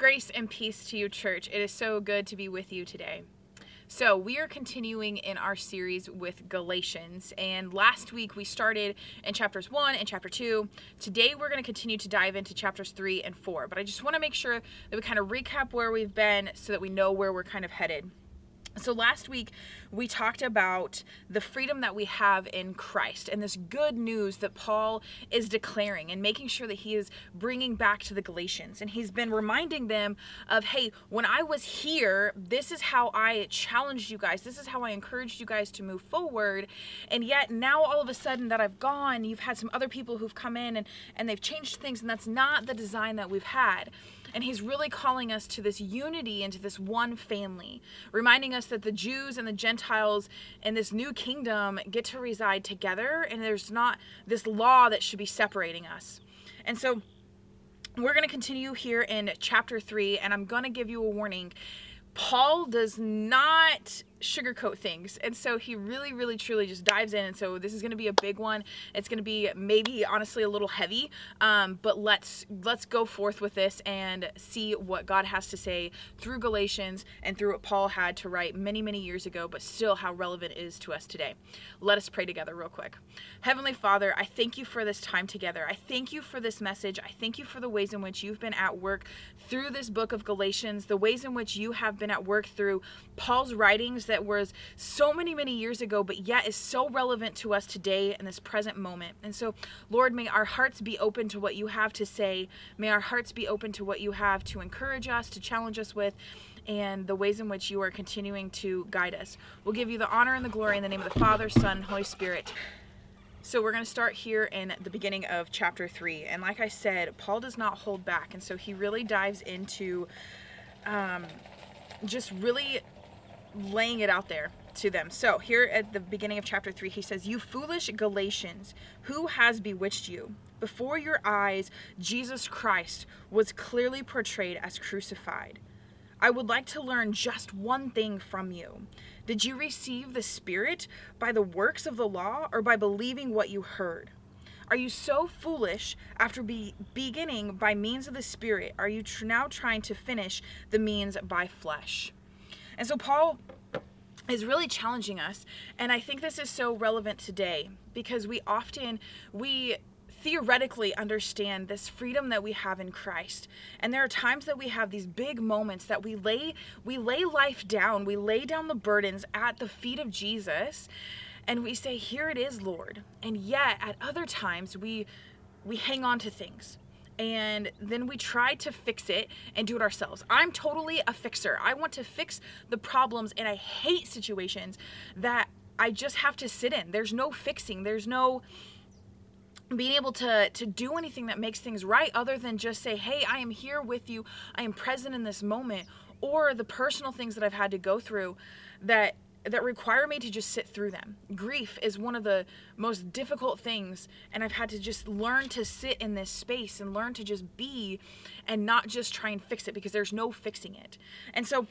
Grace and peace to you, church. It is so good to be with you today. So, we are continuing in our series with Galatians, and last week we started in chapters 1 and chapter 2. Today we're going to continue to dive into chapters 3 and 4, but I just want to make sure that we kind of recap where we've been so that we know where we're kind of headed. So, last week we talked about the freedom that we have in Christ and this good news that Paul is declaring and making sure that he is bringing back to the Galatians. And he's been reminding them of, hey, when I was here, this is how I challenged you guys, this is how I encouraged you guys to move forward. And yet, now all of a sudden that I've gone, you've had some other people who've come in and, and they've changed things, and that's not the design that we've had. And he's really calling us to this unity into this one family, reminding us that the Jews and the Gentiles in this new kingdom get to reside together, and there's not this law that should be separating us. And so we're going to continue here in chapter 3, and I'm going to give you a warning. Paul does not sugarcoat things. And so he really, really, truly just dives in. And so this is going to be a big one. It's going to be maybe honestly a little heavy, um, but let's let's go forth with this and see what God has to say through Galatians and through what Paul had to write many, many years ago, but still how relevant it is to us today. Let us pray together real quick. Heavenly Father, I thank you for this time together. I thank you for this message. I thank you for the ways in which you've been at work through this book of Galatians, the ways in which you have been at work through Paul's writings that was so many, many years ago, but yet is so relevant to us today in this present moment. And so, Lord, may our hearts be open to what you have to say. May our hearts be open to what you have to encourage us, to challenge us with and the ways in which you are continuing to guide us. We'll give you the honor and the glory in the name of the Father, Son, Holy Spirit. So we're going to start here in the beginning of chapter 3. And like I said, Paul does not hold back. And so he really dives into um, just really laying it out there to them. So, here at the beginning of chapter 3, he says, You foolish Galatians, who has bewitched you? Before your eyes, Jesus Christ was clearly portrayed as crucified. I would like to learn just one thing from you. Did you receive the Spirit by the works of the law or by believing what you heard? Are you so foolish after be beginning by means of the Spirit? Are you tr- now trying to finish the means by flesh? And so Paul is really challenging us and i think this is so relevant today because we often we theoretically understand this freedom that we have in Christ. And there are times that we have these big moments that we lay we lay life down, we lay down the burdens at the feet of Jesus and we say here it is, Lord. And yet at other times we we hang on to things and then we try to fix it and do it ourselves. I'm totally a fixer. I want to fix the problems, and I hate situations that I just have to sit in. There's no fixing, there's no being able to to do anything that makes things right other than just say hey i am here with you i am present in this moment or the personal things that i've had to go through that that require me to just sit through them. Grief is one of the most difficult things, and I've had to just learn to sit in this space and learn to just be and not just try and fix it because there's no fixing it. And so,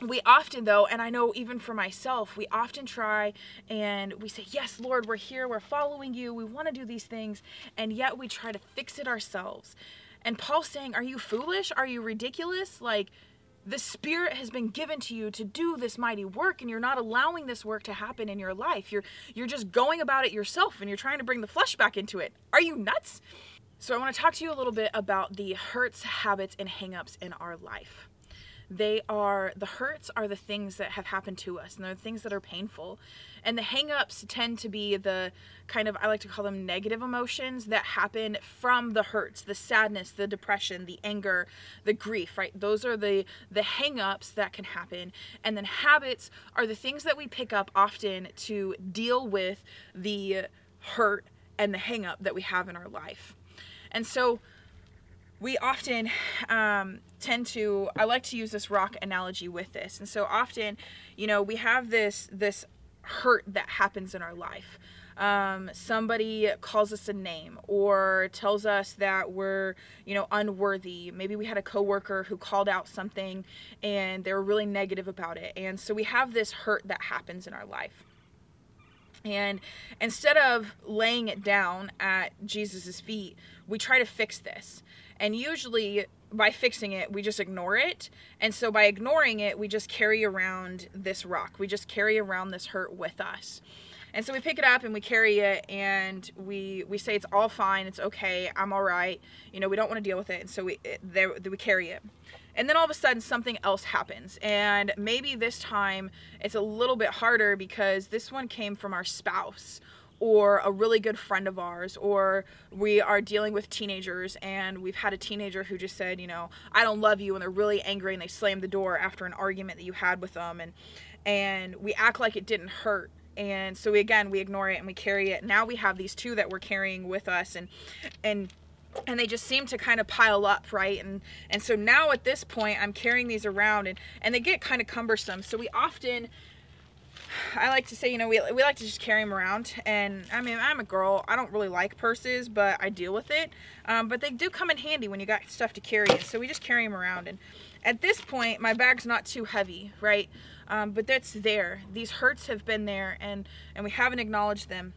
we often though and i know even for myself we often try and we say yes lord we're here we're following you we want to do these things and yet we try to fix it ourselves and paul's saying are you foolish are you ridiculous like the spirit has been given to you to do this mighty work and you're not allowing this work to happen in your life. You're you're just going about it yourself and you're trying to bring the flesh back into it. Are you nuts? So i want to talk to you a little bit about the hurts habits and hangups in our life they are the hurts are the things that have happened to us and they're the things that are painful. And the hangups tend to be the kind of i like to call them negative emotions that happen from the hurts the sadness the depression the anger the grief right? Those are the the hangups that can happen. And then habits are the things that we pick up often to deal with the hurt and the hangup that we have in our life. And so we often um, tend to i like to use this rock analogy with this. And so often you know we have this this hurt that happens in our life. Um, somebody calls us a name or tells us that we're you know unworthy. Maybe we had a coworker who called out something and they were really negative about it. And so we have this hurt that happens in our life. And instead of laying it down at jesus' feet we try to fix this and usually by fixing it, we just ignore it. And so by ignoring it, we just carry around this rock. We just carry around this hurt with us. And so we pick it up and we carry it and we we say it's all fine, it's okay, I'm all right. You know, we don't want to deal with it. And so we it, there we carry it. And then all of a sudden something else happens. And maybe this time it's a little bit harder because this one came from our spouse or a really good friend of ours, or we are dealing with teenagers and we've had a teenager who just said, you know, I don't love you, and they're really angry and they slam the door after an argument that you had with them, and and we act like it didn't hurt. And so we again we ignore it and we carry it. Now we have these two that we're carrying with us, and and and they just seem to kind of pile up right and and so now at this point i'm carrying these around and and they get kind of cumbersome so we often I like to say, you know, we, we like to just carry them around. And I mean, I'm a girl. I don't really like purses, but I deal with it. Um, but they do come in handy when you got stuff to carry. So we just carry them around. And at this point, my bag's not too heavy, right? Um, but that's there. These hurts have been there, and and we haven't acknowledged them.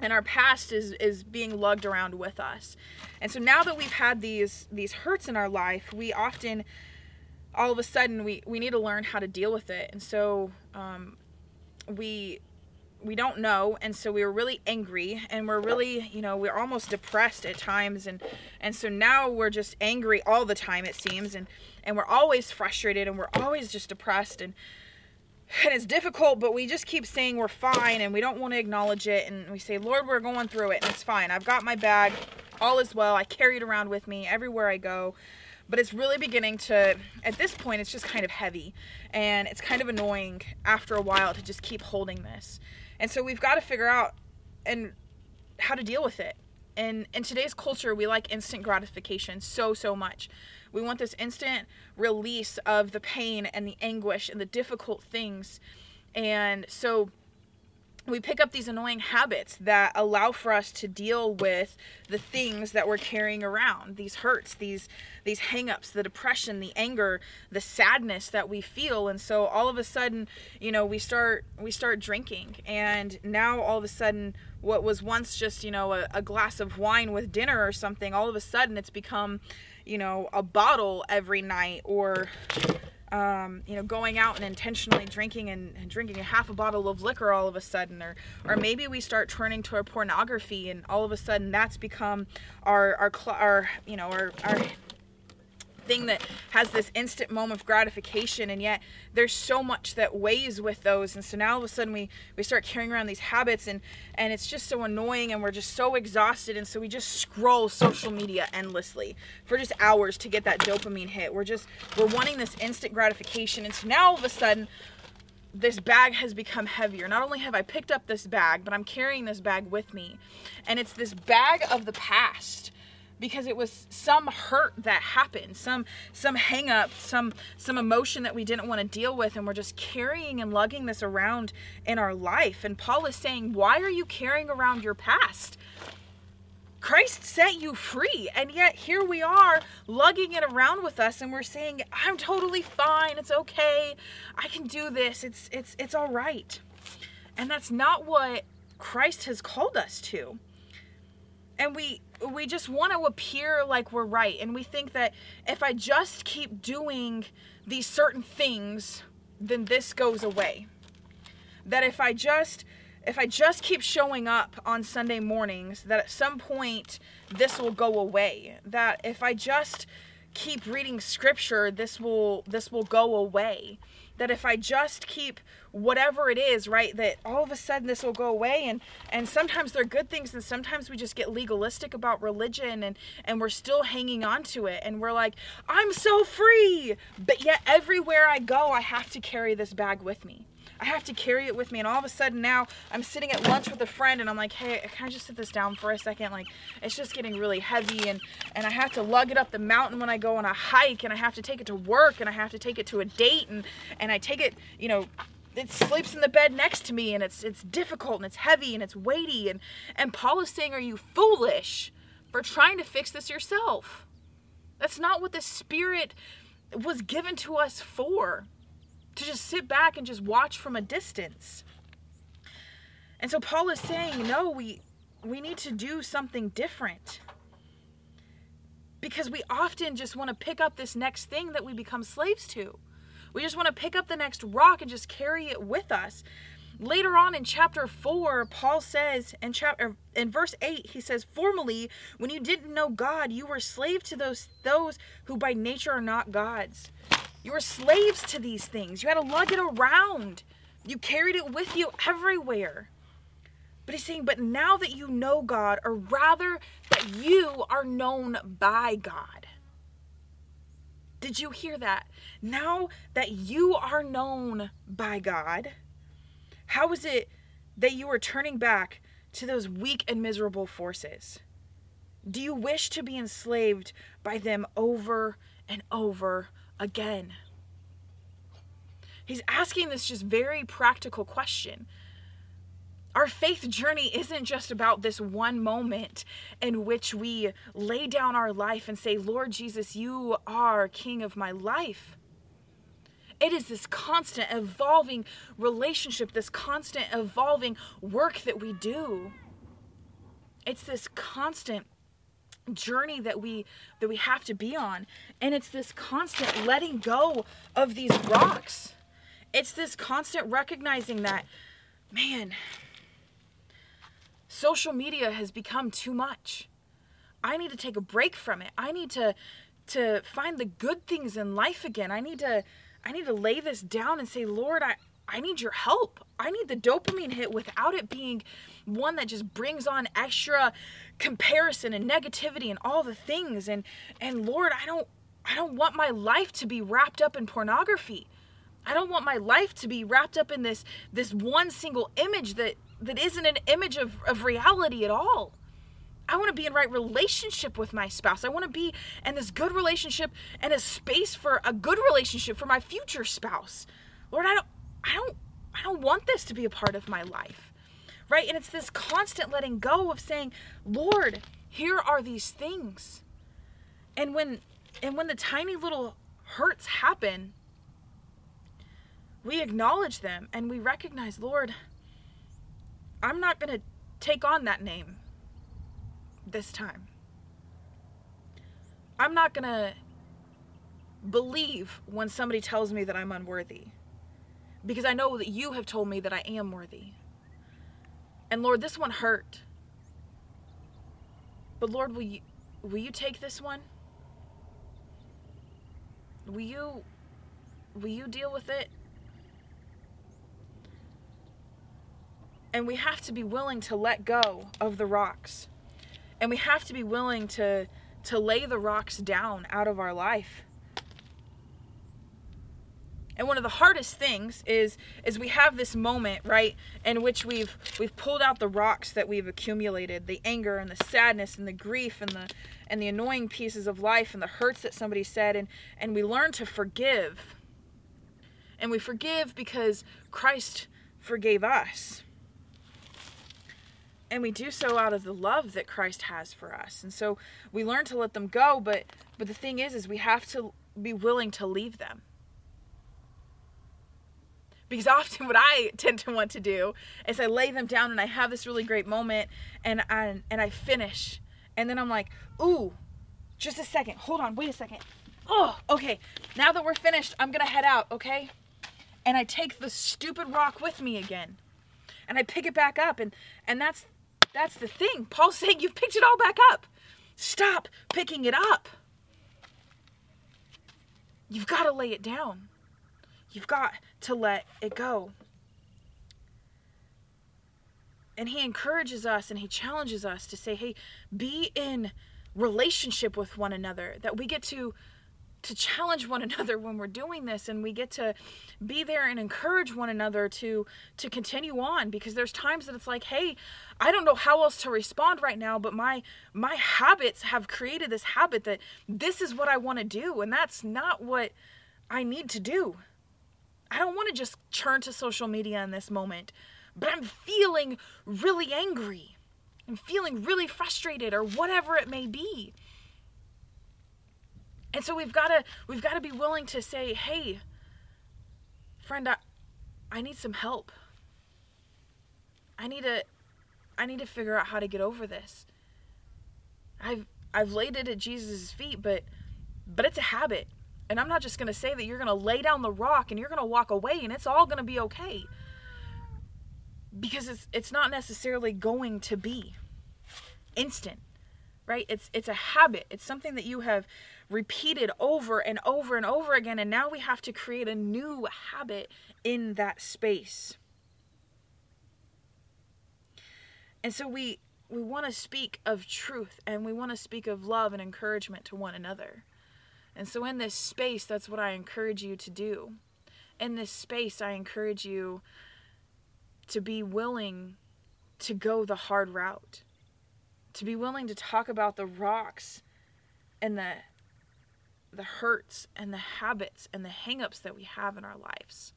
And our past is is being lugged around with us. And so now that we've had these these hurts in our life, we often all of a sudden we we need to learn how to deal with it. And so um, we we don't know and so we were really angry and we're really you know we're almost depressed at times and and so now we're just angry all the time it seems and and we're always frustrated and we're always just depressed and and it's difficult but we just keep saying we're fine and we don't want to acknowledge it and we say lord we're going through it and it's fine. I've got my bag. All is well. I carry it around with me everywhere i go but it's really beginning to at this point it's just kind of heavy. And it's kind of annoying after a while to just keep holding this. And so we've got to figure out and how to deal with it. And in today's culture we like instant gratification so so much. We want this instant release of the pain and the anguish and the difficult things. And so we pick up these annoying habits that allow for us to deal with the things that we're carrying around these hurts these these hangups the depression the anger the sadness that we feel. And so all of a sudden you know we start we start drinking. And now all of a sudden what was once just you know a, a glass of wine with dinner or something all of a sudden it's become you know a bottle every night or um, you know, going out and intentionally drinking and, and, drinking a half a bottle of liquor all of a sudden, or or maybe we start turning to our pornography and all of a sudden that's become our our our you know our our thing that has this instant moment of gratification and yet there's so much that weighs with those. And so now all of a sudden we we start carrying around these habits and and it's just so annoying and we're just so exhausted. And so we just scroll social media endlessly for just hours to get that dopamine hit. We're just we're wanting this instant gratification. And so now all of a sudden this bag has become heavier. Not only have I picked up this bag, but I'm carrying this bag with me. And it's this bag of the past because it was some hurt that happened some some hang up some some emotion that we didn't want to deal with and we're just carrying and lugging this around in our life and paul is saying why are you carrying around your past Christ set you free, and yet here we are lugging it around with us, and we're saying, "I'm totally fine. It's okay. I can do this. It's it's it's all right." And that's not what Christ has called us to. And we we just want to appear like we're right and we think that if i just keep doing these certain things then this goes away. That if i just if i just keep showing up on sunday mornings that at some point this will go away. That if i just keep reading scripture this will this will go away that if I just keep whatever it is, right, that all of a sudden this will go away and and sometimes they're good things and sometimes we just get legalistic about religion and and we're still hanging on to it and we're like, I'm so free. But yet everywhere I go, I have to carry this bag with me. I have to carry it with me. And all of a sudden now I'm sitting at lunch with a friend and I'm like, hey, can I just sit this down for a second? Like, it's just getting really heavy and, and I have to lug it up the mountain when I go on a hike and I have to take it to work and I have to take it to a date and, and I take it, you know, it sleeps in the bed next to me and it's it's difficult and it's heavy and it's weighty and and Paul is saying are you foolish for trying to fix this yourself that's not what the spirit was given to us for to just sit back and just watch from a distance. And so Paul is saying, no, we we need to do something different. because we often just want to pick up this next thing that we become slaves to. We just want to pick up the next rock and just carry it with us. Later on in chapter 4, Paul says in chapter in verse 8, he says, "Formerly, when you didn't know God, you were slave to those those who by nature are not gods. You were slaves to these things. You had to lug it around. You carried it with you everywhere." But he's saying, but now that you know God, or rather that you are known by God. Did you hear that? Now that you are known by God, how is it that you are turning back to those weak and miserable forces? Do you wish to be enslaved by them over and over again? He's asking this just very practical question our faith journey isn't just about this one moment in which we lay down our life and say, Lord Jesus, you are King of my life. It is this constant evolving relationship, this constant evolving work that we do. It's this constant journey that we that we have to be on and it's this constant letting go of these rocks it's this constant recognizing that man social media has become too much. I need to take a break from it. I need to to find the good things in life again. I need to I need to lay this down and say, "Lord, I I need your help. I need the dopamine hit without it being one that just brings on extra comparison and negativity and all the things and and Lord, I don't I don't want my life to be wrapped up in pornography. I don't want my life to be wrapped up in this this one single image that that isn't an image of, of reality at all. I want to be in right relationship with my spouse. I want to be in this good relationship and a space for a good relationship for my future spouse. Lord, I don't I don't I don't want this to be a part of my life. Right? And it's this constant letting go of saying, "Lord, here are these things." And when and when the tiny little hurts happen, we acknowledge them and we recognize, Lord, I'm not going to take on that name this time. I'm not going to believe when somebody tells me that I'm unworthy because I know that you have told me that I am worthy. And Lord, this one hurt. But Lord, will you will you take this one? Will you will you deal with it? And we have to be willing to let go of the rocks. And we have to be willing to to lay the rocks down out of our life. And one of the hardest things is is we have this moment, right, in which we've we've pulled out the rocks that we've accumulated, the anger and the sadness and the grief and the and the annoying pieces of life and the hurts that somebody said and and we learn to forgive. And we forgive because Christ forgave us and we do so out of the love that Christ has for us. And so we learn to let them go, but but the thing is is we have to be willing to leave them. Because often what I tend to want to do is I lay them down and I have this really great moment and I and I finish. And then I'm like, "Ooh, just a second. Hold on. Wait a second. Oh, okay. Now that we're finished, I'm to head out, okay?" And I take the stupid rock with me again. And I pick it back up and and that's that's the thing. Paul's saying you've picked it all back up. Stop picking it up. You've got to lay it down. You've got to let it go. And he encourages us and he challenges us to say, hey, be in relationship with one another, that we get to to challenge one another when we're doing this and we get to be there and encourage one another to to continue on because there's times that it's like hey i don't know how else to respond right now but my my habits have created this habit that this is what i want to do and that's not what i need to do i don't want to just turn to social media in this moment but i'm feeling really angry i'm feeling really frustrated or whatever it may be and so we've got to we've got to be willing to say, "Hey, friend, I, I need some help. I need to I need to figure out how to get over this. I've I've laid it at Jesus' feet, but but it's a habit. And I'm not just going to say that you're going to lay down the rock and you're going to walk away and it's all going to be okay. Because it's it's not necessarily going to be instant. Right? It's it's a habit. It's something that you have repeated over and over and over again and now we have to create a new habit in that space. And so we we want to speak of truth and we want to speak of love and encouragement to one another. And so, in this space, that's what I encourage you to do. In this space, I encourage you to be willing to go the hard route, to be willing to talk about the rocks and the the hurts and the habits and the hangups that we have in our lives.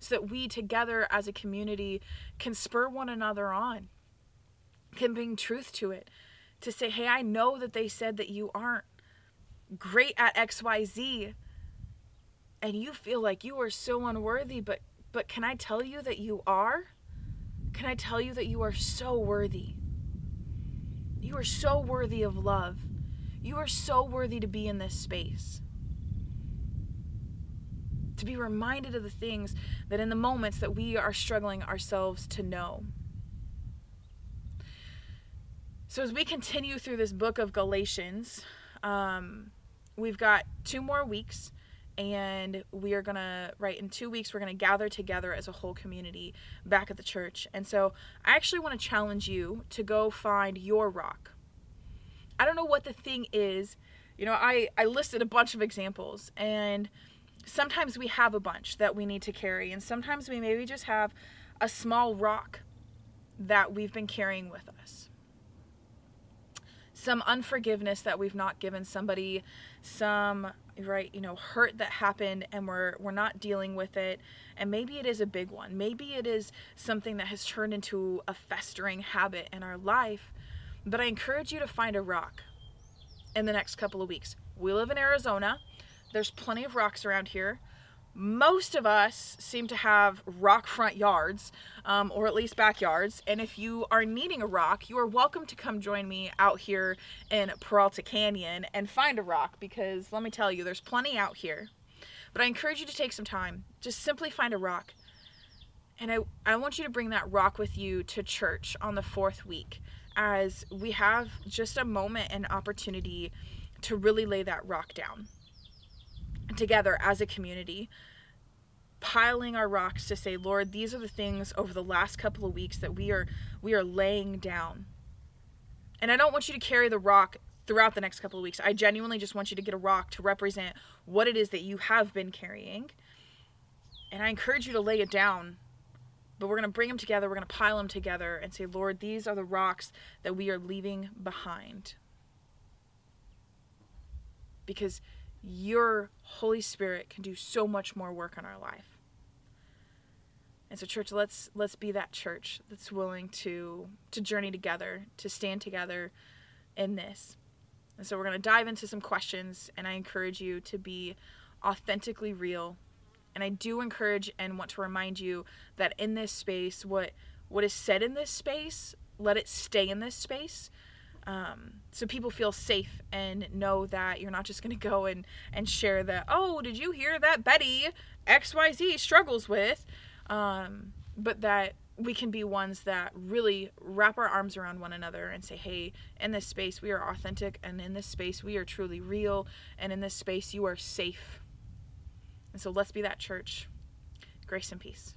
So that we together as a community can spur one another on, can bring truth to it, to say, hey, I know that they said that you aren't great at XYZ and you feel like you are so unworthy, but but can I tell you that you are? Can I tell you that you are so worthy? You are so worthy of love. You are so worthy to be in this space. To be reminded of the things that in the moments that we are struggling ourselves to know. So, as we continue through this book of Galatians, um, we've got two more weeks and we are gonna right in two weeks we're gonna gather together as a whole community back at the church. And so i actually want to challenge you to go find your rock. I don't know what the thing is. You know i i listed a bunch of examples and sometimes we have a bunch that we need to carry and sometimes we maybe just have a small rock that we've been carrying with us. Some unforgiveness that we've not given somebody some right you know hurt that happened and we're we're not dealing with it. And maybe it is a big one. Maybe it is something that has turned into a festering habit in our life. But i encourage you to find a rock in the next couple of weeks. We live in arizona. There's plenty of rocks around here most of us seem to have rock front yards, um, or at least backyards. And if you are needing a rock, you are welcome to come join me out here in Peralta Canyon and find a rock because let me tell you, there's plenty out here. But I encourage you to take some time, just simply find a rock. And I, I want you to bring that rock with you to church on the fourth week as we have just a moment and opportunity to really lay that rock down together as a community piling our rocks to say lord these are the things over the last couple of weeks that we are we are laying down. And i don't want you to carry the rock throughout the next couple of weeks. I genuinely just want you to get a rock to represent what it is that you have been carrying. And i encourage you to lay it down but we're going to bring them together we're going to pile them together and say lord these are the rocks that we are leaving behind. Because your Holy Spirit can do so much more work on our life. And so church, let's let's be that church that's willing to to journey together, to stand together in this. And so we're going to dive into some questions and I encourage you to be authentically real. And I do encourage and want to remind you that in this space what what is said in this space, let it stay in this space um, so people feel safe and know that you're not just going to go and, and share that, oh, did you hear that Betty XYZ struggles with? Um, but that we can be ones that really wrap our arms around one another and say, hey, in this space we are authentic, and in this space we are truly real, and in this space you are safe. And so let's be that church. Grace and peace.